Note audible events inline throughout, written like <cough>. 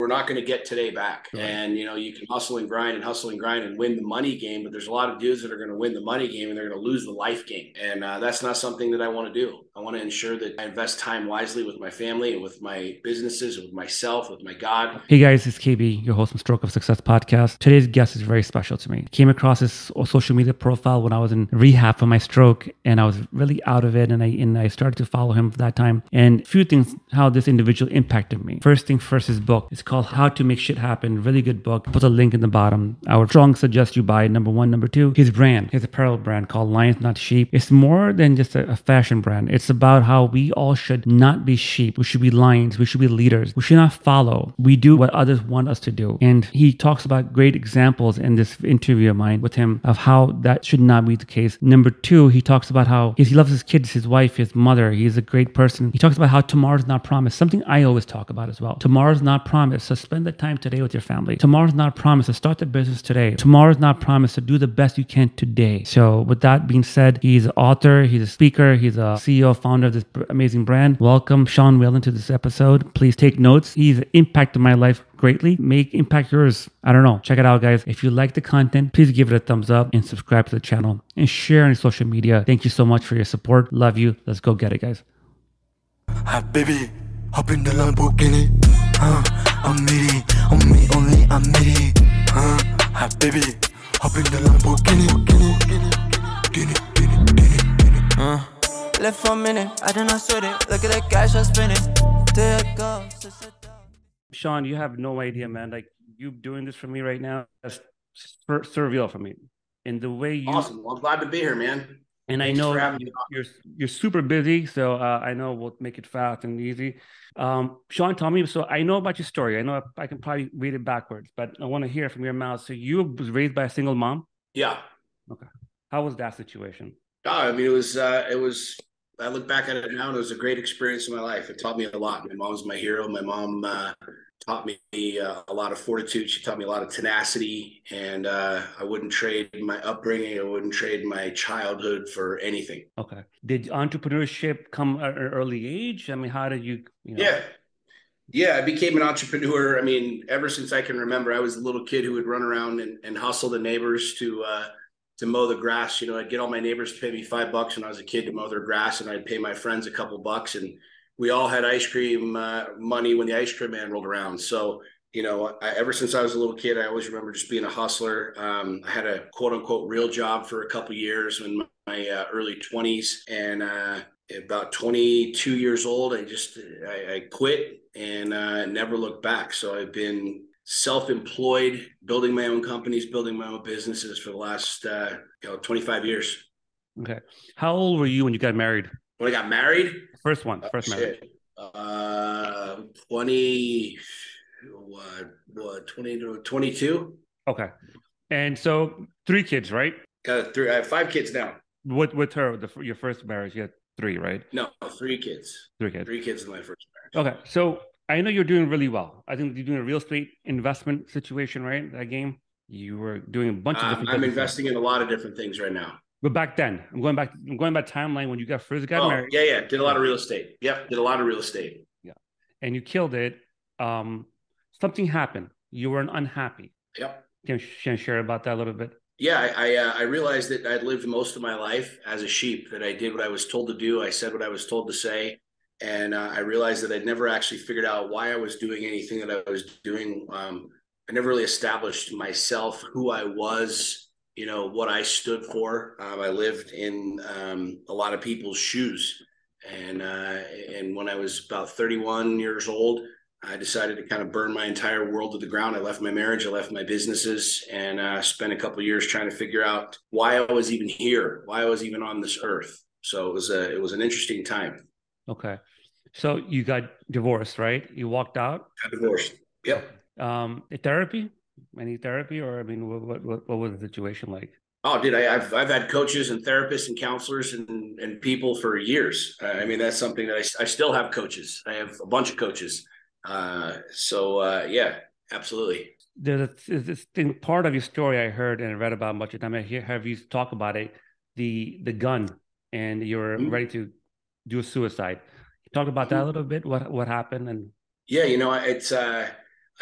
we're not going to get today back. Right. And you know, you can hustle and grind and hustle and grind and win the money game, but there's a lot of dudes that are going to win the money game and they're going to lose the life game. And uh, that's not something that I want to do. I want to ensure that I invest time wisely with my family and with my businesses, with myself, with my God. Hey guys, it's KB, your host from Stroke of Success podcast. Today's guest is very special to me. Came across his social media profile when I was in rehab for my stroke, and I was really out of it. And I and I started to follow him for that time. And a few things how this individual impacted me. First thing first, his book. It's called How to Make Shit Happen. Really good book. Put a link in the bottom. I would strong suggest you buy number one. Number two, his brand, his apparel brand called Lions Not Sheep. It's more than just a, a fashion brand. It's about how we all should not be sheep. We should be lions. We should be leaders. We should not follow. We do what others want us to do. And he talks about great examples in this interview of mine with him of how that should not be the case. Number two, he talks about how he loves his kids, his wife, his mother. He's a great person. He talks about how tomorrow's not promised. Something I always talk about as well. Tomorrow's not promised. So spend the time today with your family. Tomorrow's not promised. So start the business today. Tomorrow's not promised. So do the best you can today. So with that being said, he's an author, he's a speaker, he's a CEO, founder of this amazing brand. Welcome Sean Whalen to this episode. Please take notes. He's impacted my life greatly. Make impact yours. I don't know. Check it out, guys. If you like the content, please give it a thumbs up and subscribe to the channel and share on social media. Thank you so much for your support. Love you. Let's go get it, guys. Hi, baby. Hop in the Lamborghini. Uh, I'm meaty. On me only, I'm meaty. Uh, hi, baby. Hop in the Lamborghini. Guinea, Guinea, Guinea, Guinea. Uh. Left for a minute, I did not sweat it. Look at the cash I'm spending. There it goes. Sean, you have no idea, man. Like you doing this for me right now, that's surreal for me. And the way you awesome. Well, I'm glad to be here, man. And Thanks I know you, you're you're super busy, so uh, I know we'll make it fast and easy. Um, Sean, tell me. So I know about your story. I know I can probably read it backwards, but I want to hear from your mouth. So you was raised by a single mom. Yeah. Okay. How was that situation? Oh, I mean, it was uh, it was I look back at it now, and it was a great experience in my life. It taught me a lot. My mom was my hero. My mom uh, taught me uh, a lot of fortitude. She taught me a lot of tenacity, and uh, I wouldn't trade my upbringing. I wouldn't trade my childhood for anything. Okay. Did entrepreneurship come at an early age? I mean, how did you? you know... Yeah. Yeah, I became an entrepreneur. I mean, ever since I can remember, I was a little kid who would run around and, and hustle the neighbors to uh, to mow the grass. You know, I'd get all my neighbors to pay me five bucks when I was a kid to mow their grass, and I'd pay my friends a couple bucks, and we all had ice cream uh, money when the ice cream man rolled around. So, you know, I, ever since I was a little kid, I always remember just being a hustler. Um, I had a quote unquote real job for a couple years in my uh, early twenties, and uh, about 22 years old, I just I, I quit and uh, never looked back. So I've been self-employed, building my own companies, building my own businesses for the last uh, you know 25 years. Okay. How old were you when you got married? When I got married? First one, first oh, marriage. Uh 20 what what 20 to 22? Okay. And so three kids, right? Got three I have five kids now. With with her, the, your first marriage, you had three, right? No, three kids. Three kids. Three kids in my first marriage. Okay. So I know you're doing really well. I think you're doing a real estate investment situation, right? That game. You were doing a bunch of um, different. I'm investing in a lot of different things right now. But back then, I'm going back. I'm going back timeline when you got first got oh, married. Yeah, yeah. Did a lot of real estate. Yep, did a lot of real estate. Yeah, and you killed it. Um, something happened. You weren't unhappy. Yep. Can you share about that a little bit? Yeah, I I, uh, I realized that I'd lived most of my life as a sheep. That I did what I was told to do. I said what I was told to say and uh, I realized that I'd never actually figured out why I was doing anything that I was doing. Um, I never really established myself, who I was, you know, what I stood for. Um, I lived in um, a lot of people's shoes, and uh, and when I was about 31 years old, I decided to kind of burn my entire world to the ground. I left my marriage, I left my businesses, and uh, spent a couple years trying to figure out why I was even here, why I was even on this earth. So it was a it was an interesting time. Okay. So you got divorced, right? You walked out. Got divorced. Yep. Um, therapy? Any therapy, or I mean, what what what was the situation like? Oh, dude, I, have I've had coaches and therapists and counselors and and people for years. I mean, that's something that I, I still have coaches. I have a bunch of coaches. Uh, so uh, yeah, absolutely. There's this thing, part of your story I heard and read about much of time. I hear have you talk about it, the the gun, and you're mm-hmm. ready to do a suicide talk about that a little bit what what happened and yeah you know it's uh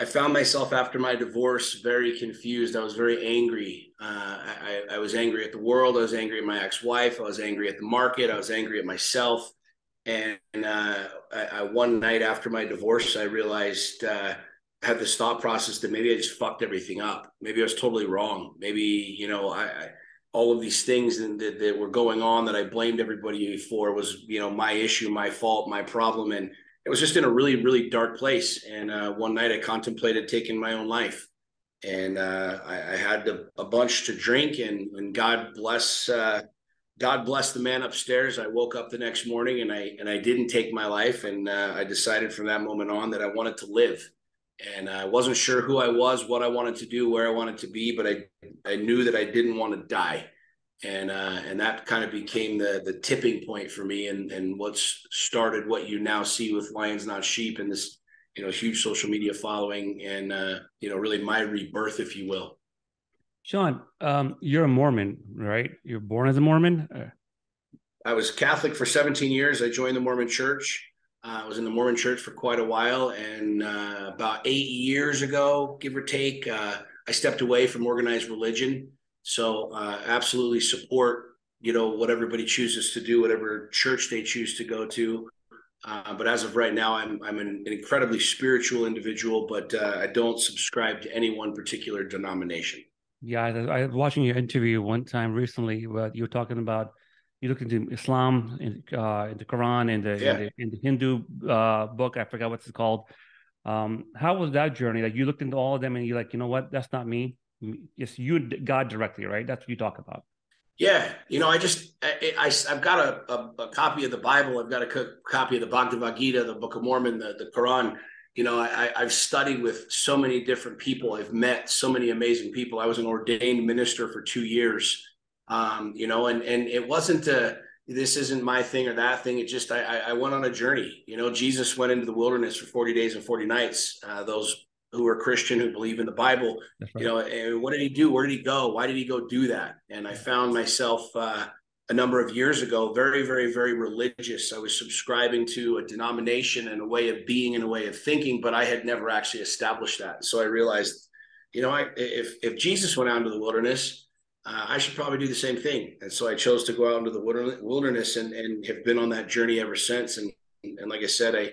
I found myself after my divorce very confused. I was very angry. Uh, I, I, was angry at the world. I was angry at my ex-wife. I was angry at the market. I was angry at myself. And uh, I, I, one night after my divorce, I realized uh, I had this thought process that maybe I just fucked everything up. Maybe I was totally wrong. Maybe you know I, I all of these things that, that were going on that I blamed everybody for was you know my issue, my fault, my problem, and it was just in a really, really dark place. And uh, one night I contemplated taking my own life. And uh, I, I, had a, a, bunch to drink, and, and God bless uh, God bless the man upstairs. I woke up the next morning and I and I didn't take my life, and uh, I decided from that moment on that I wanted to live. And I wasn't sure who I was, what I wanted to do, where I wanted to be, but I I knew that I didn't want to die. And uh, and that kind of became the the tipping point for me and and what's started what you now see with lions not sheep and this you know huge social media following and uh, you know really my rebirth if you will. Sean um, you're a mormon right? You're born as a mormon? I was catholic for 17 years. I joined the mormon church I was in the Mormon church for quite a while, and uh, about eight years ago, give or take, uh, I stepped away from organized religion so uh, absolutely support you know what everybody chooses to do, whatever church they choose to go to. Uh, but as of right now, I'm I'm an, an incredibly spiritual individual, but uh, I don't subscribe to any one particular denomination. Yeah, I, I was watching your interview one time recently, where you were talking about you looked into Islam, in, uh, in the Quran, in the, yeah. the, in the Hindu uh, book. I forgot what's it called. Um, how was that journey? Like you looked into all of them, and you're like, you know what, that's not me it's you God directly, right? That's what you talk about. Yeah, you know, I just I, I have got a, a, a, copy of the Bible. I've got a co- copy of the Bhagavad Gita, the Book of Mormon, the, the Quran. You know, I, I've studied with so many different people. I've met so many amazing people. I was an ordained minister for two years. Um, you know, and and it wasn't a this isn't my thing or that thing. It just I I went on a journey. You know, Jesus went into the wilderness for forty days and forty nights. Uh, those who are Christian, who believe in the Bible. Right. You know, and what did he do? Where did he go? Why did he go do that? And I found myself uh, a number of years ago very, very, very religious. I was subscribing to a denomination and a way of being and a way of thinking, but I had never actually established that. So I realized, you know, I, if if Jesus went out into the wilderness. Uh, I should probably do the same thing, and so I chose to go out into the wilderness and, and have been on that journey ever since. And and like I said, I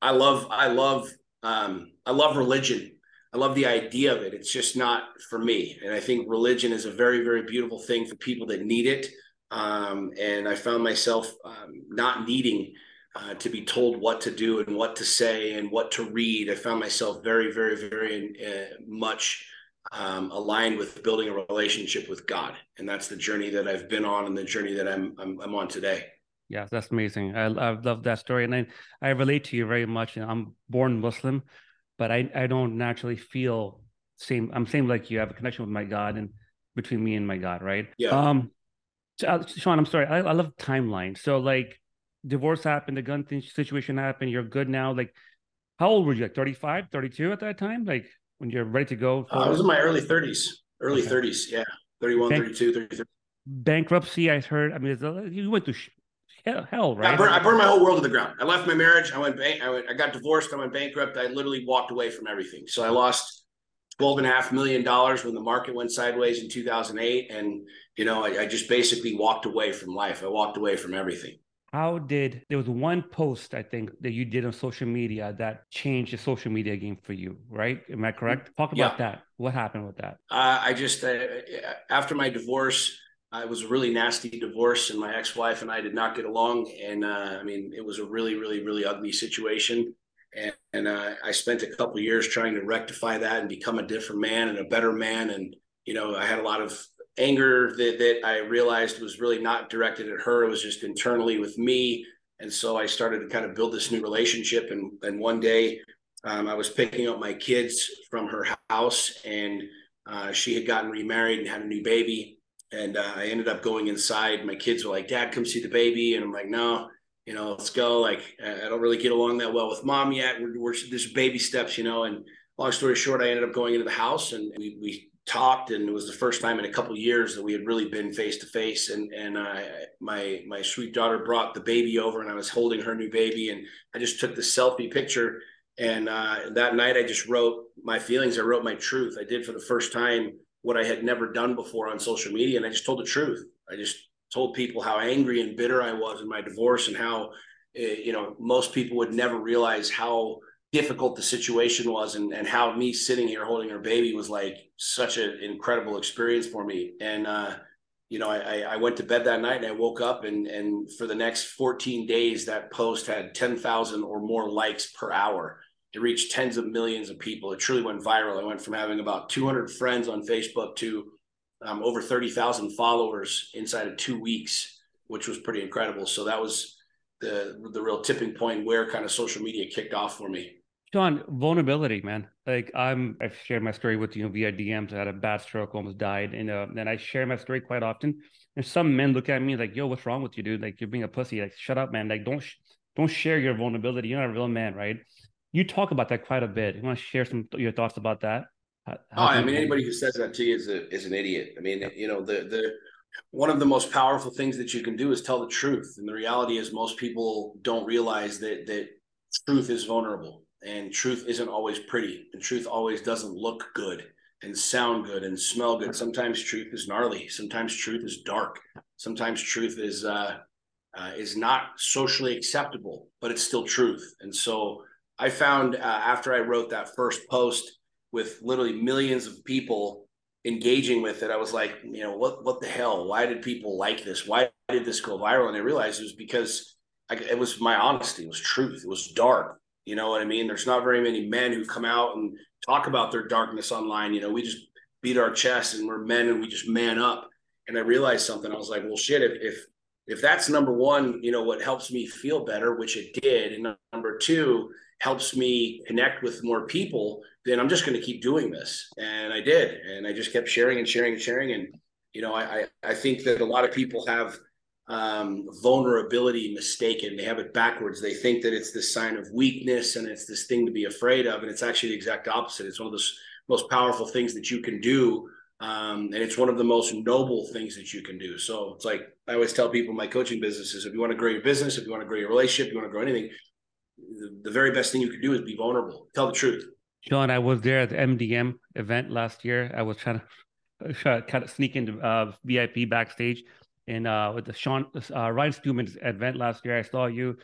I love I love um, I love religion. I love the idea of it. It's just not for me. And I think religion is a very, very beautiful thing for people that need it. Um, and I found myself um, not needing uh, to be told what to do and what to say and what to read. I found myself very, very, very uh, much um, aligned with building a relationship with God, and that's the journey that I've been on and the journey that I'm I'm, I'm on today. Yeah, that's amazing. I I love that story, and I I relate to you very much. I'm born Muslim, but I I don't naturally feel same. I'm same like you. I have a connection with my God and between me and my God, right? Yeah. Um, uh, Sean, I'm sorry. I, I love timeline. So like, divorce happened, the gun situation happened. You're good now. Like, how old were you? Like 35, 32 at that time? Like when you're ready to go? Uh, I was in my early 30s. Early okay. 30s. Yeah. 31, Bank- 32, 33 bankruptcy i heard i mean you went to hell, hell right? I burned, I burned, my whole world to the ground. I left my marriage. I went bank. I, went, I got divorced. I went bankrupt. I literally walked away from everything. So I lost twelve and a half million dollars when the market went sideways in 2008. And, you know, I, I just basically walked away from life. I walked away from everything. How did there was one post I think that you did on social media that changed the social media game for you, right? Am I correct? Talk about yeah. that. What happened with that? Uh, I just uh, after my divorce, it was a really nasty divorce, and my ex-wife and I did not get along. And uh, I mean, it was a really, really, really ugly situation. And, and uh, I spent a couple years trying to rectify that and become a different man and a better man. And you know, I had a lot of anger that that I realized was really not directed at her. It was just internally with me. And so I started to kind of build this new relationship. And and one day, um, I was picking up my kids from her house, and uh, she had gotten remarried and had a new baby and uh, I ended up going inside. My kids were like, "Dad, come see the baby," and I'm like, "No, you know, let's go." Like, I don't really get along that well with mom yet. We're, we're there's baby steps, you know. And long story short, I ended up going into the house, and we we talked, and it was the first time in a couple years that we had really been face to face. And and I, my my sweet daughter brought the baby over, and I was holding her new baby, and I just took the selfie picture And uh, that night, I just wrote my feelings. I wrote my truth. I did for the first time what I had never done before on social media, and I just told the truth. I just told people how angry and bitter I was in my divorce, and how eh, you know most people would never realize how difficult the situation was, and and how me sitting here holding her baby was like such an incredible experience for me. And uh, you know, I, I went to bed that night and I woke up and and for the next 14 days, that post had 10,000 or more likes per hour. It reached tens of millions of people. It truly went viral. I went from having about 200 friends on Facebook to um, over 30,000 followers inside of two weeks, which was pretty incredible. So that was the the real tipping point where kind of social media kicked off for me. Sean, vulnerability, man. Like I'm, I've shared my story with you via DMs. I had a bad stroke, almost died, and uh, and I share my story quite often. And some men look at me like, "Yo, what's wrong with you, dude? Like you're being a pussy. Like shut up, man. Like don't sh- don't share your vulnerability. You're not a real man, right?" You talk about that quite a bit. You want to share some your thoughts about that? How, how oh, I mean, anybody who says that to you is a, is an idiot. I mean, you know, the the one of the most powerful things that you can do is tell the truth. And the reality is, most people don't realize that that truth is vulnerable and truth isn't always pretty and truth always doesn't look good and sound good and smell good. Sometimes truth is gnarly. Sometimes truth is dark. Sometimes truth is uh, uh, is not socially acceptable but it's still truth. And so i found uh, after i wrote that first post with literally millions of people engaging with it i was like you know what what the hell? Why did people like this? Why did this go viral? And i realized it was because I, it was my honesty. It was truth. It was dark you know what I mean? There's not very many men who come out and talk about their darkness online. You know, we just beat our chest and we're men and we just man up. And I realized something. I was like, well, shit, if if if that's number one, you know, what helps me feel better, which it did, and number two helps me connect with more people, then I'm just going to keep doing this. And I did, and I just kept sharing and sharing and sharing. And you know, I I think that a lot of people have um, vulnerability mistaken. They have it backwards. They think that it's this sign of weakness and it's this thing to be afraid of. And it's actually the exact opposite. It's one of the most powerful things that you can do. Um, and it's one of the most noble things that you can do. So it's like I always tell people my coaching business is if you want to grow your business, if you want to grow your relationship, you want to grow anything, the, the very best thing you can do is be vulnerable. Tell the truth. John, I was there at the MDM event last year. I was trying <laughs> to, try to kind of sneak into uh, VIP backstage in uh, with the Sean uh, Ryan Stewman's event last year. I saw you.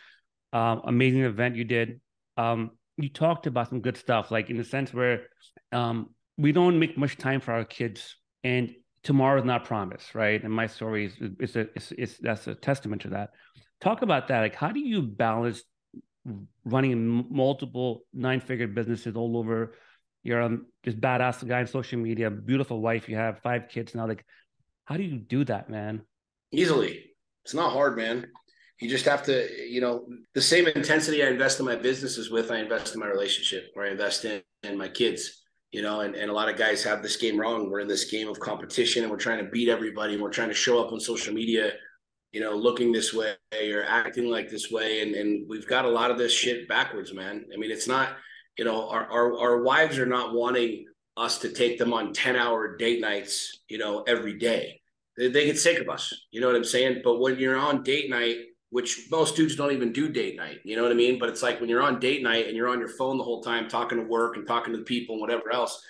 Um, amazing event you did. Um, you talked about some good stuff, like in the sense where um, we don't make much time for our kids, and tomorrow is not promised, right? And my story is is a, it's, it's that's a testament to that. Talk about that. Like, how do you balance running multiple nine-figure businesses all over? You're um, just badass guy on social media, beautiful wife. You have five kids now. Like, how do you do that, man? Easily. It's not hard, man. You just have to, you know, the same intensity I invest in my businesses with, I invest in my relationship, or I invest in, in my kids, you know, and, and a lot of guys have this game wrong. We're in this game of competition and we're trying to beat everybody and we're trying to show up on social media, you know, looking this way or acting like this way. And, and we've got a lot of this shit backwards, man. I mean, it's not, you know, our, our, our wives are not wanting us to take them on 10 hour date nights, you know, every day they, they get sick of us. You know what I'm saying? But when you're on date night, which most dudes don't even do date night, you know what I mean? But it's like when you're on date night and you're on your phone the whole time talking to work and talking to the people and whatever else,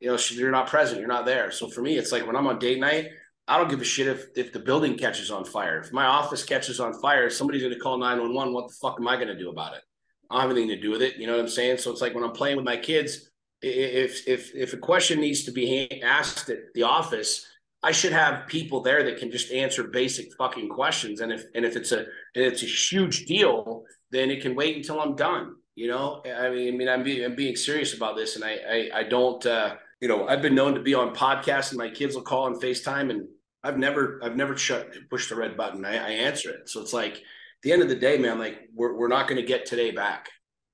you know, you're not present, you're not there. So for me, it's like when I'm on date night, I don't give a shit if if the building catches on fire. If my office catches on fire, somebody's going to call 911. What the fuck am I going to do about it? I don't have anything to do with it. You know what I'm saying? So it's like when I'm playing with my kids, if if if a question needs to be asked at the office, I should have people there that can just answer basic fucking questions. And if and if it's a and it's a huge deal, then it can wait until I'm done. You know, I mean, I mean, I'm being I'm being serious about this, and I I, I don't. Uh, you know, I've been known to be on podcasts, and my kids will call on Facetime, and I've never I've never shut pushed the red button. I, I answer it. So it's like at the end of the day, man, like we're we're not going to get today back.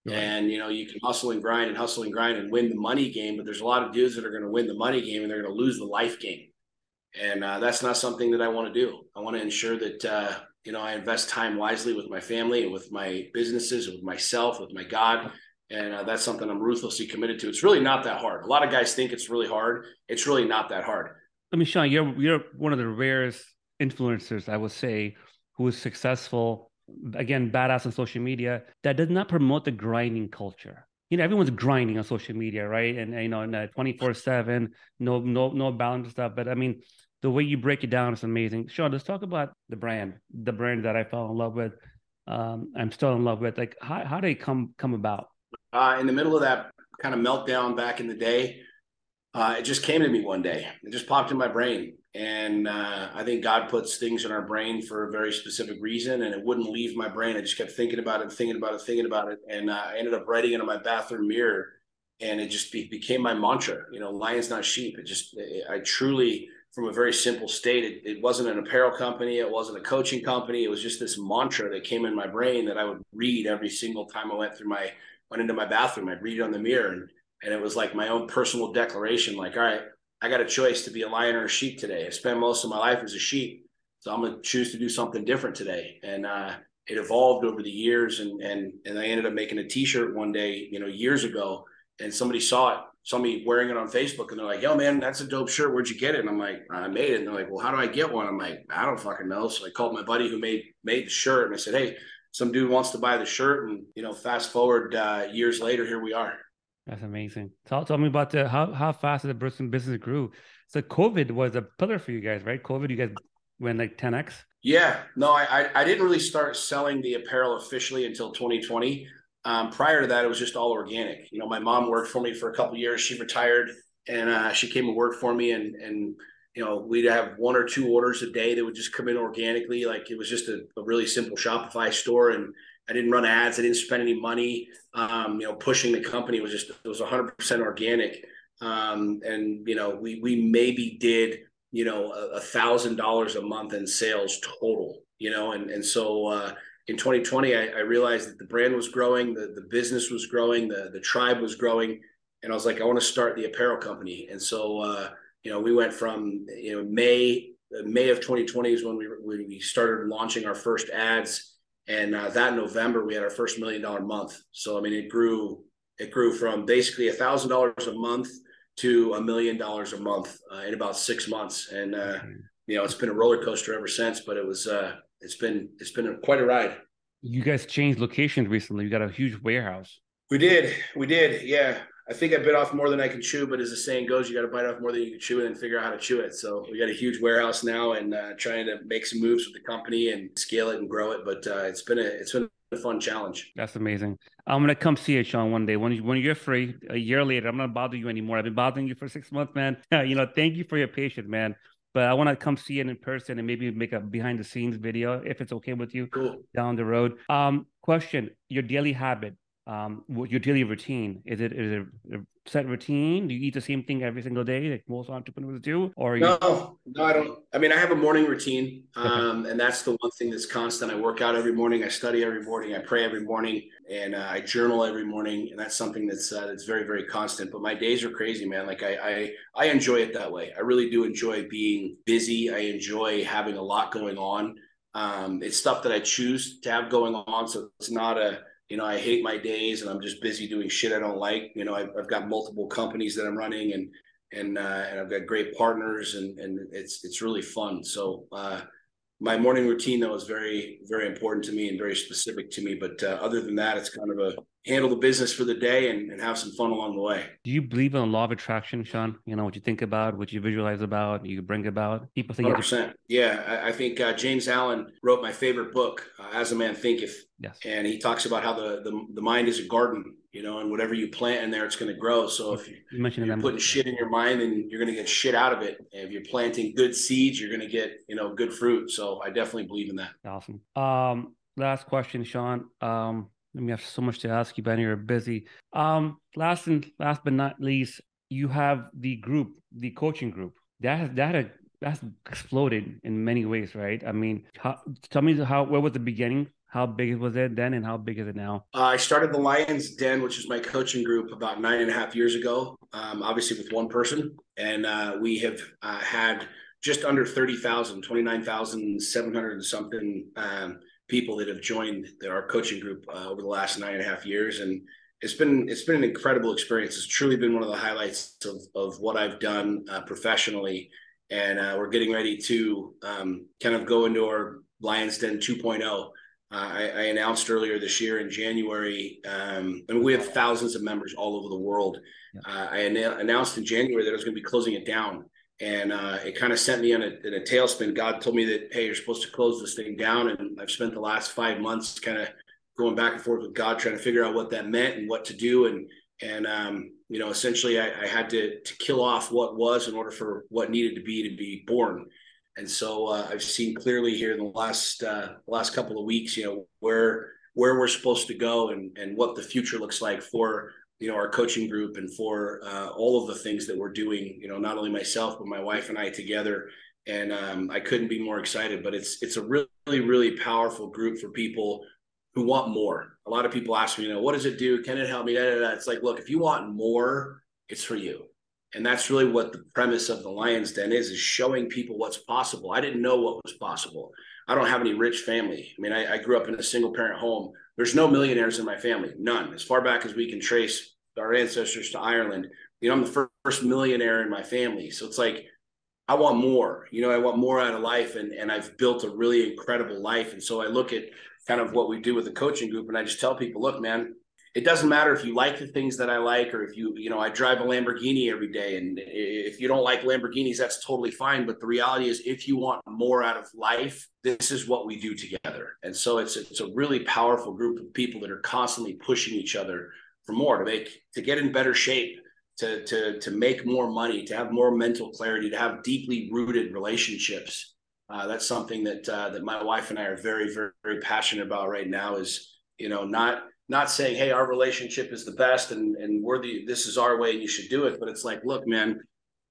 Right. And you know, you can hustle and grind and hustle and grind and win the money game, but there's a lot of dudes that are going to win the money game and they're going to lose the life game and uh, that's not something that I want to do. I want to ensure that uh, you know I invest time wisely with my family and with my businesses, with myself, with my God, and uh, that's something I'm ruthlessly committed to. It's really not that hard. A lot of guys think it's really hard. It's really not that hard. I mean, Sean, you're you're one of the rarest influencers I would say who is successful. Again, badass on social media that does not promote the grinding culture. You know everyone's grinding on social media, right? And you know, twenty four seven, no no no balance stuff. But I mean, the way you break it down is amazing. Sean, let's talk about the brand, the brand that I fell in love with. Um, I'm still in love with. Like, how how did it come come about? Uh, in the middle of that kind of meltdown back in the day, uh, it just came to me one day. It just popped in my brain. And uh, I think God puts things in our brain for a very specific reason, and it wouldn't leave my brain. I just kept thinking about it, thinking about it, thinking about it, and uh, I ended up writing it on my bathroom mirror, and it just be, became my mantra. You know, lions not sheep. It just, it, I truly, from a very simple state, it, it wasn't an apparel company, it wasn't a coaching company. It was just this mantra that came in my brain that I would read every single time I went through my went into my bathroom. I'd read it on the mirror, and and it was like my own personal declaration. Like, all right I got a choice to be a lion or a sheep today. I spent most of my life as a sheep, so I'm gonna choose to do something different today. And uh, it evolved over the years, and and and I ended up making a T-shirt one day, you know, years ago, and somebody saw it, somebody wearing it on Facebook, and they're like, "Yo, man, that's a dope shirt. Where'd you get it?" And I'm like, "I made it." And they're like, "Well, how do I get one?" I'm like, "I don't fucking know." So I called my buddy who made made the shirt, and I said, "Hey." Some dude wants to buy the shirt, and you know, fast forward uh, years later, here we are. That's amazing. Tell, tell me about the how how fast the Brooklyn business grew. So COVID was a pillar for you guys, right? COVID, you guys went like 10x. Yeah, no, I I didn't really start selling the apparel officially until 2020. Um, prior to that, it was just all organic. You know, my mom worked for me for a couple years. She retired, and uh, she came and worked for me, and and you know, we'd have one or two orders a day that would just come in organically. Like it was just a, a really simple Shopify store, and I didn't run ads. I didn't spend any money. Um, you know, pushing the company was just it was 100 percent organic. Um, and you know, we we maybe did you know a thousand dollars a month in sales total. You know, and and so uh, in 2020, I, I realized that the brand was growing, the the business was growing, the the tribe was growing, and I was like, I want to start the apparel company. And so uh, you know, we went from you know May May of 2020 is when we we started launching our first ads and uh, that November we had our first million dollar month. So I mean, it grew it grew from basically a thousand dollars a month to a million dollars a month uh, in about six months, and uh, you know it's been a roller coaster ever since. But it was uh, it's been it's been a, quite a ride. You guys changed locations recently. You got a huge warehouse. We did, we did, yeah. I think I bit off more than I can chew, but as the saying goes, you got to bite off more than you can chew and then figure out how to chew it. So we got a huge warehouse now and uh, trying to make some moves with the company and scale it and grow it. But uh, it's been a it's been a fun challenge. That's amazing. I'm gonna come see it, Sean, one day when you, when you're free. A year later, I'm not bother you anymore. I've been bothering you for six months, man. <laughs> you know, thank you for your patience, man. But I want to come see it in person and maybe make a behind the scenes video if it's okay with you cool. down the road. Um, question: Your daily habit um, what your daily routine is it is it a set routine? Do you eat the same thing every single day like most entrepreneurs do or no you... no i don't i mean i have a morning routine um, and that's the one thing that's constant. I work out every morning i study every morning i pray every morning and uh, i journal every morning and that's something that's uh, that's very very constant. But my days are crazy man like I, I i enjoy it that way. I really do enjoy being busy. I enjoy having a lot going on. Um, it's stuff that i choose to have going on so it's not a you know, I hate my days and I'm just busy doing shit I don't like. You know, I've, I've got multiple companies that I'm running and and uh, and I've got great partners and and it's it's really fun. So uh, my morning routine though is very very important to me and very specific to me. But uh, other than that, it's kind of a handle the business for the day and, and have some fun along the way. Do you believe in the law of attraction, Sean? You know what you think about, what you visualize about, you bring about. People think. 100%. Yeah, I, I think uh, James Allen wrote my favorite book, uh, As a Man Thinketh. Yes. And he talks about how the, the the mind is a garden, you know, and whatever you plant in there, it's going to grow. So if you, you mentioned you're putting shit in your mind, then you're going to get shit out of it. And if you're planting good seeds, you're going to get you know good fruit. So I definitely believe in that. Awesome. Um, last question, Sean. Um, we have so much to ask you, Benny. You're busy. Um, last and last but not least, you have the group, the coaching group. That has that had, that's exploded in many ways, right? I mean, how, tell me how where was the beginning? How big was it then, and how big is it now? Uh, I started the Lions Den, which is my coaching group, about nine and a half years ago. Um, obviously, with one person, and uh, we have uh, had just under 30,000, 29,700 and something um, people that have joined our coaching group uh, over the last nine and a half years, and it's been it's been an incredible experience. It's truly been one of the highlights of of what I've done uh, professionally, and uh, we're getting ready to um, kind of go into our Lions Den 2.0. I, I, announced earlier this year in January. Um, I mean, we have thousands of members all over the world. Yeah. Uh, I an- announced in January that I was going to be closing it down, and uh, it kind of sent me on a, in a tailspin. God told me that, hey, you're supposed to close this thing down, and I've spent the last five months kind of going back and forth with God, trying to figure out what that meant and what to do, and and um, you know, essentially, I, I had to to kill off what was in order for what needed to be to be born. And so uh, I've seen clearly here in the last uh, last couple of weeks, you know, where where we're supposed to go and and what the future looks like for you know our coaching group and for uh, all of the things that we're doing. You know, not only myself but my wife and I together. And um, I couldn't be more excited. But it's it's a really really powerful group for people who want more. A lot of people ask me, you know, what does it do? Can it help me? Da, da, da. It's like, look, if you want more, it's for you and that's really what the premise of the Lions Den is: is showing people what's possible. I didn't know what was possible. I don't have any rich family. I mean, I, I grew up in a single parent home. There's no millionaires in my family, none. As far back as we can trace our ancestors to Ireland, you know, I'm the first millionaire in my family. So it's like I want more. You know, I want more out of life, and and I've built a really incredible life. And so I look at kind of what we do with the coaching group, and I just tell people, look, man, it doesn't matter if you like the things that I like or if you, you know, I drive a Lamborghini every day. And if you don't like Lamborghinis, that's totally fine. But the reality is, if you want more out of life, this is what we do together. And so it's, it's a really powerful group of people that are constantly pushing each other for more to make, to get in better shape, to, to, to make more money, to have more mental clarity, to have deeply rooted relationships. Uh, that's something that, uh, that my wife and I are very, very, very passionate about right now is, you know, not, not saying, hey, our relationship is the best and, and we're the, this is our way and you should do it. But it's like, look, man,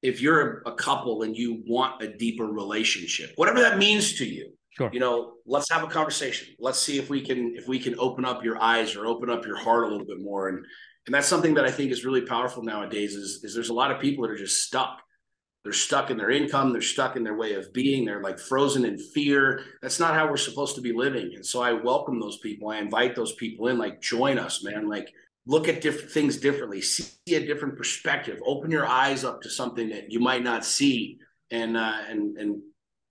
if you're a couple and you want a deeper relationship, whatever that means to you, sure. you know, let's have a conversation. Let's see if we can, if we can open up your eyes or open up your heart a little bit more. And, and that's something that I think is really powerful nowadays is, is there's a lot of people that are just stuck they're stuck in their income. They're stuck in their way of being. They're like frozen in fear. That's not how we're supposed to be living. And so i welcome those people. I invite those people in like join us man. Like look at different things differently. See a different perspective. Open your eyes up to something that you might not see and uh and and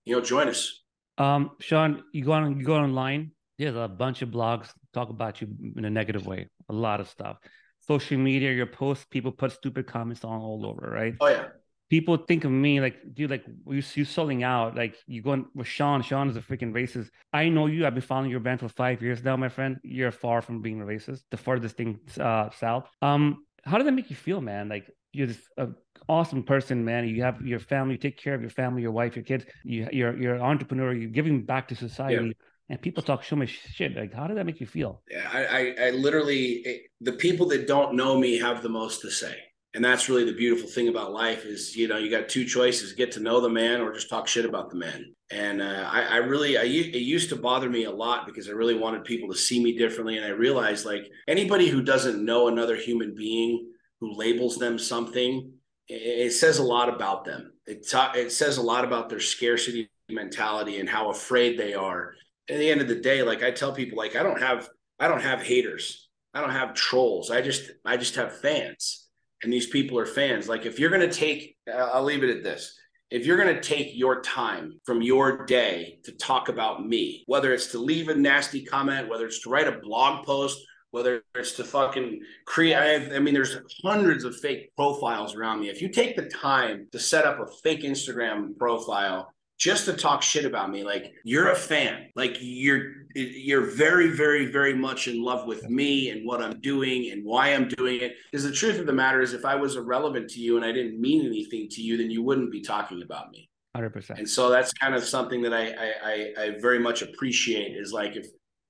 you know join us. Um sean you go on you go online. There's a bunch of blogs talk about you in a negative way. A lot of stuff. Social media your posts people put stupid comments on all over right? Oh yeah people think of me like, dude, like you you selling out. Like you going with Sean. Sean is a freaking racist. I know you. I've been following your band for five years now, my friend. You're far from being a racist. The farthest thing uh, south. Um, how does that make you feel, man? Like you're this uh, awesome person, man. You have your family. You take care of your family, your wife, your kids. You, you're you're an entrepreneur. You're giving back to society. Yeah and people talk so much shit. Like, how did that make you feel? Yeah, I, I, I literally, it, the people that don't know me have the most to say and that's really the beautiful thing about life is you know you got two choices get to know the man or just talk shit about the man. And uh, I, I, really I, it used to bother me a lot because i really wanted people to see me differently. And i realized like anybody who doesn't know another human being who labels them something it, it says a lot about them. It, ta- it says a lot about their scarcity mentality and how afraid they are. At the end of the day like i tell people like i don't have i don't have haters. I don't have trolls. I just i just have fans and these people are fans. Like if you're going to take, I'll leave it at this. If you're going to take your time from your day to talk about me, whether it's to leave a nasty comment, whether it's to write a blog post, whether it's to fucking create, I, mean, there's hundreds of fake profiles around me. If you take the time to set up a fake Instagram profile just to talk shit about me like you're a fan. Like you're you're very very very much in love with me and what i'm doing and why i'm doing it. Because the truth of the matter is if i was irrelevant to you and i didn't mean anything to you then you wouldn't be talking about me. 100% and so that's kind of something that i i i, very much appreciate is like if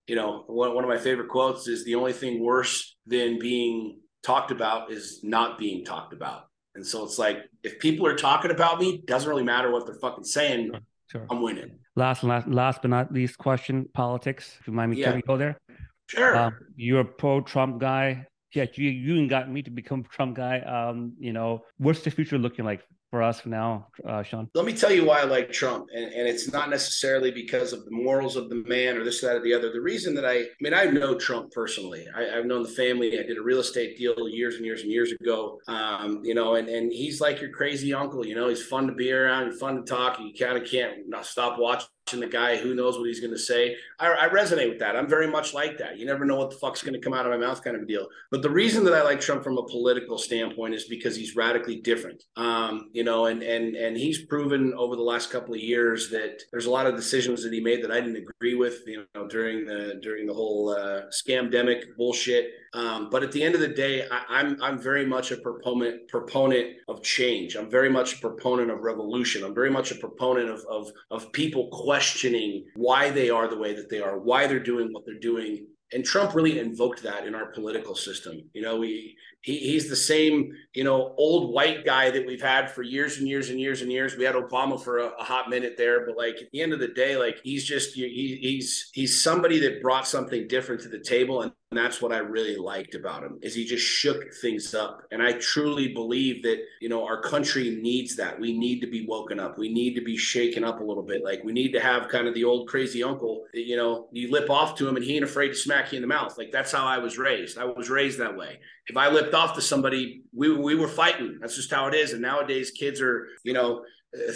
you know one, one of my favorite quotes is the only thing worse than being talked about is not being talked about and so it's like if people are talking about me, doesn't really matter what they're fucking saying. Sure, sure. I'm winning. Last last last but not least question: politics. If you mind me, yeah. can we go there? Sure. Um, you're a pro-Trump guy. Yeah, you you got me to become Trump guy. Um, you know, what's the future looking like for us now, uh, Sean? Let me tell you why I like Trump, and, and it's not necessarily because of the morals of the man or this, that, or the other. The reason that I, I mean, I know Trump personally. I, have known the family. I did a real estate deal years and years and years ago. Um, you know, and and he's like your crazy uncle. You know, he's fun to be around, fun to talk. You kind of can't stop watching the guy. Who knows what he's going to say? I, I, resonate with that. I'm very much like that. You never know what the fuck's going to come out of my mouth, kind of a deal. But the reason that I like Trump from a political standpoint is because he's radically different. Um, you know, and and and he's proven over the last couple of years that there's a lot of decisions that he made that I didn't agree with. You know, during the during the whole uh, scamdemic bullshit. Um, but at the end of the day, I, I'm I'm very much a proponent proponent of change. I'm very much a proponent of revolution. I'm very much a proponent of of of people questioning why they are the way that they are, why they're doing what they're doing. And Trump really invoked that in our political system. You know, we he, he's the same, you know, old white guy that we've had for years and years and years and years. We had Obama for a, a hot minute there, but like at the end of the day, like he's just he, he's he's somebody that brought something different to the table, and that's what I really liked about him is he just shook things up. And I truly believe that, you know, our country needs that. We need to be woken up. We need to be shaken up a little bit. Like we need to have kind of the old crazy uncle that, you know, you lip off to him and he ain't afraid to smack you in the mouth. Like that's how I was raised. I was raised that way. If I lipped off to somebody, we, we were fighting. That's just how it is. And nowadays kids are, you know,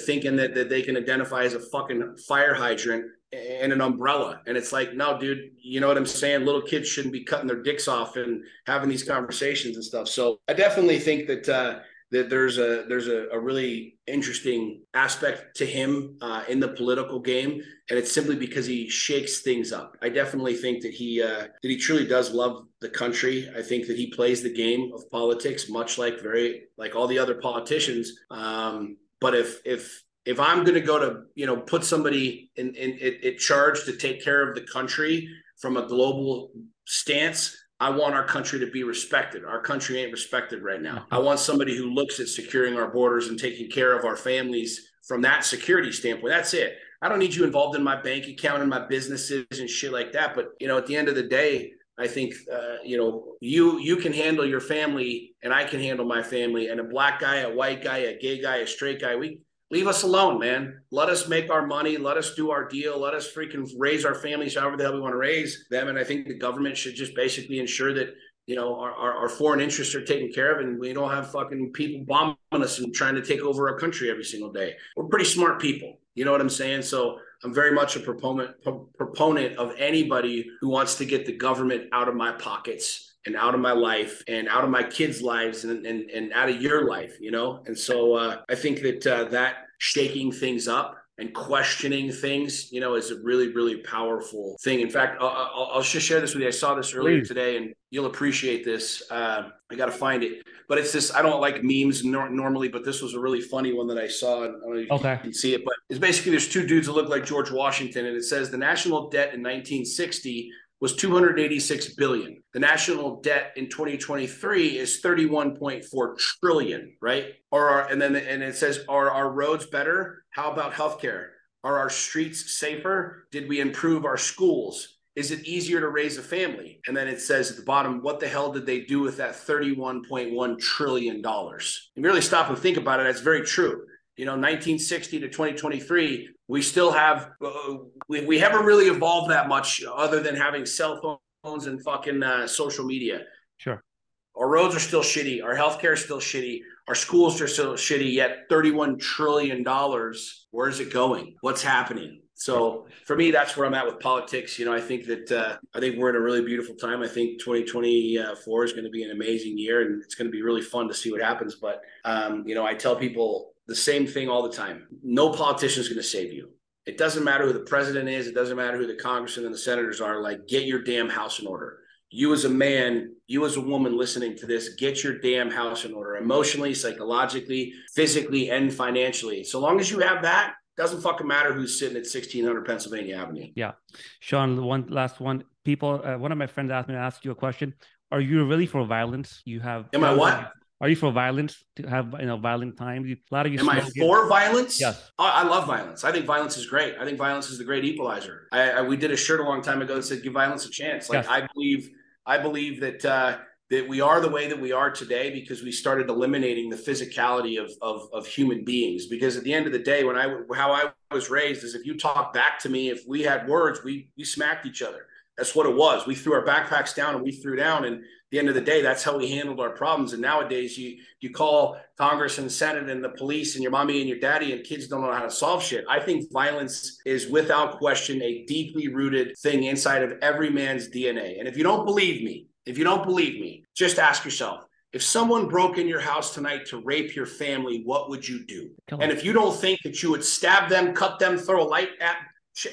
thinking that, that they can identify as a fucking fire hydrant and an umbrella. And it's like, no, dude, you know what I'm saying? Little kids shouldn't be cutting their dicks off and having these conversations and stuff. So I definitely think that uh, that there's a there's a, a really interesting aspect to him uh, in the political game, and it's simply because he shakes things up. I definitely think that he uh, that he truly does love the country. I think that he plays the game of politics much like very like all the other politicians. Um, but if if if I'm going to go to, you know, put somebody in, in, in, in charge to take care of the country from a global stance, I want our country to be respected. Our country ain't respected right now. I want somebody who looks at securing our borders and taking care of our families from that security standpoint. That's it. I don't need you involved in my bank account and my businesses and shit like that. But you know, at the end of the day, I think uh, you know you you can handle your family and I can handle my family. And a black guy, a white guy, a gay guy, a straight guy, we leave us alone, man. Let us make our money. Let us do our deal. Let us freaking raise our families however the hell we want to raise them. And I think the government should just basically ensure that, you know, our, our, our foreign interests are taken care of and we don't have fucking people bombing us and trying to take over our country every single day. We're pretty smart people. You know what I'm saying? So I'm very much a proponent proponent of anybody who wants to get the government out of my pockets and out of my life and out of my kids' lives and, and, and out of your life, you know? And so uh, I think that uh, that shaking things up and questioning things, you know, is a really, really powerful thing. In fact, I'll, I'll, I'll just share this with you. I saw this earlier Please. today, and you'll appreciate this. Uh, I got to find it, but it's this. I don't like memes nor- normally, but this was a really funny one that I saw. I don't know if okay. you can see it, but it's basically there's two dudes that look like George Washington, and it says the national debt in 1960 was 286 billion. The national debt in 2023 is 31.4 trillion, right? Or and then and it says are our roads better? How about healthcare? Are our streets safer? Did we improve our schools? Is it easier to raise a family? And then it says at the bottom, what the hell did they do with that $31.1 trillion? If you really stop and think about it, that's very true you know 1960 to 2023 we still have uh, we, we haven't really evolved that much other than having cell phones and fucking uh, social media. Sure. Our roads are still shitty. Our healthcare is still shitty. Our schools are still shitty yet 31 trillion dollars where's it going? What's happening? So for me that's where i'm at with politics. You know i think that uh, i think we're in a really beautiful time. I think 2024 is going to be an amazing year and it's going to be really fun to see what happens. But um, you know i tell people the same thing all the time. No politician is going to save you. It doesn't matter who the president is. It doesn't matter who the congressmen and the senators are. Like, get your damn house in order. You as a man, you as a woman listening to this, get your damn house in order emotionally, psychologically, physically, and financially. So long as you have that, doesn't fucking matter who's sitting at 1600 Pennsylvania Avenue. Yeah. Sean, one last one. People, uh, one of my friends asked me to ask you a question. Are you really for violence? You have. Am I what? Are you for violence to have you know violent times? A lot of you. Am I for violence? Yes. I love violence. I think violence is great. I think violence is the great equalizer. I, I we did a shirt a long time ago that said "Give violence a chance." Like yes. I believe, I believe that uh, that we are the way that we are today because we started eliminating the physicality of, of of human beings. Because at the end of the day, when I how I was raised is if you talk back to me, if we had words, we we smacked each other That's what it was. We threw our backpacks down and we threw down. And the end of the day, that's how we handled our problems. And nowadays, you you call Congress and Senate and the police and your mommy and your daddy, and kids don't know how to solve shit. I think violence is without question a deeply rooted thing inside of every man's DNA. And if you don't believe me, if you don't believe me, just ask yourself. If someone broke in your house tonight to rape your family, what would you do? And if you don't think that you would stab them, cut them, throw a light at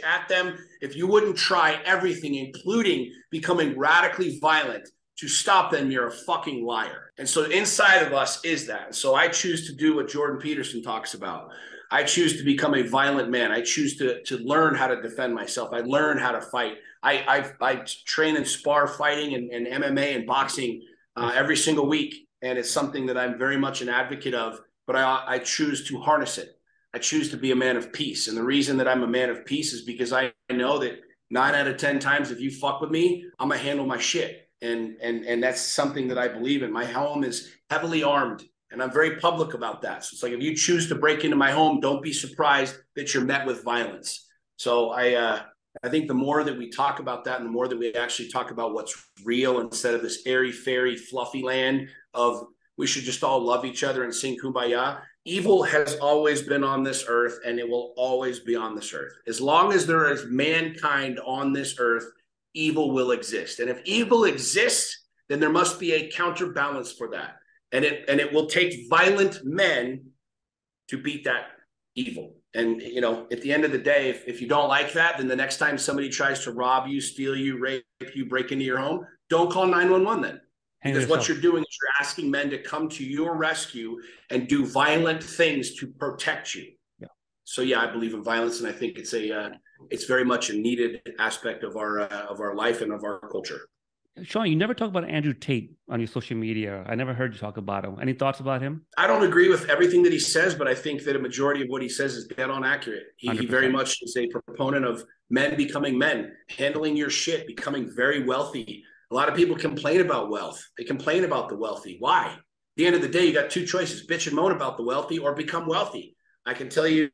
at them, if you wouldn't try everything, including becoming radically violent to stop them, you're a fucking liar. And so inside of us is that. So I choose to do what Jordan Peterson talks about. I choose to become a violent man. I choose to to learn how to defend myself. I learn how to fight. I I, I train and spar fighting and, and MMA and boxing uh, every single week, and it's something that I'm very much an advocate of. But I I choose to harness it. I choose to be a man of peace. And the reason that I'm a man of peace is because I know that nine out of 10 times, if you fuck with me, I'm going to handle my shit. And, and, and that's something that I believe in. My home is heavily armed and I'm very public about that. So it's like, if you choose to break into my home, don't be surprised that you're met with violence. So I, uh, I think the more that we talk about that and the more that we actually talk about what's real instead of this airy, fairy, fluffy land of we should just all love each other and sing kumbaya, evil has always been on this earth and it will always be on this earth. As long as there is mankind on this earth, evil will exist. And if evil exists, then there must be a counterbalance for that. And it and it will take violent men to beat that evil. And you know, at the end of the day, if, if you don't like that, then the next time somebody tries to rob you, steal you, rape you, break into your home, don't call 911 then because what you're doing is you're asking men to come to your rescue and do violent things to protect you. Yeah. So yeah, I believe in violence, and I think it's a uh, it's very much a needed aspect of our uh, of our life and of our culture. Sean, you never talk about Andrew Tate on your social media. I never heard you talk about him. Any thoughts about him? I don't agree with everything that he says, but I think that a majority of what he says is dead on accurate. He, he very much is a proponent of men becoming men, handling your shit, becoming very wealthy, a lot of people complain about wealth. They complain about the wealthy. Why? At the end of the day, you got two choices bitch and moan about the wealthy or become wealthy. I can tell you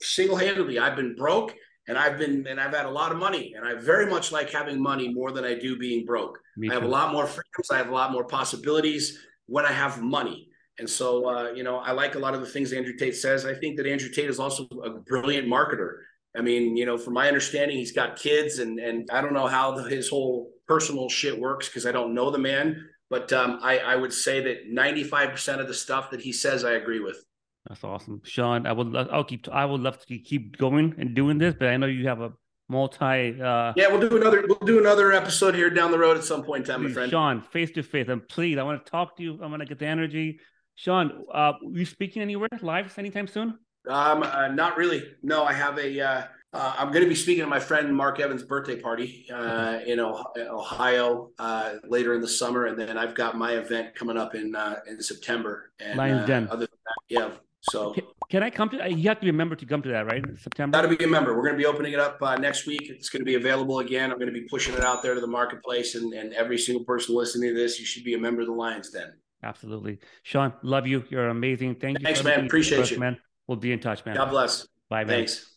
single handedly, I've been broke and I've been and I've had a lot of money and I very much like having money more than I do being broke. I have a lot more freedoms. I have a lot more possibilities when I have money. And so, uh, you know, I like a lot of the things Andrew Tate says. I think that Andrew Tate is also a brilliant marketer. I mean, you know, from my understanding, he's got kids, and and I don't know how the, his whole personal shit works because I don't know the man. But um, I, I would say that 95% of the stuff that he says, I agree with. That's awesome, Sean. I would love, I'll keep I would love to keep going and doing this, but I know you have a multi. Uh, yeah, we'll do another we'll do another episode here down the road at some point in time, my friend. Sean, face to face, and please, I want to talk to you. I want to get the energy. Sean, uh, you speaking anywhere live anytime soon? Um, uh, not really. No, I have a uh, uh, I'm going to be speaking at my friend Mark Evans' birthday party uh, in Ohio uh, later in the summer, and then I've got my event coming up in uh, in September. And, Lions uh, Den. Other than that, yeah. So can, can, I come to? You have to be a member to come to that, right? September. Got to be a member. We're going to be opening it up uh, next week. It's going to be available again. I'm going to be pushing it out there to the marketplace, and, and every single person listening to this, you should be a member of the Lions Den. Absolutely, Sean. Love you. You're amazing. Thank you. Thanks, man. Appreciate you, man. We'll be in touch, man. God bless. Bye, man. Thanks.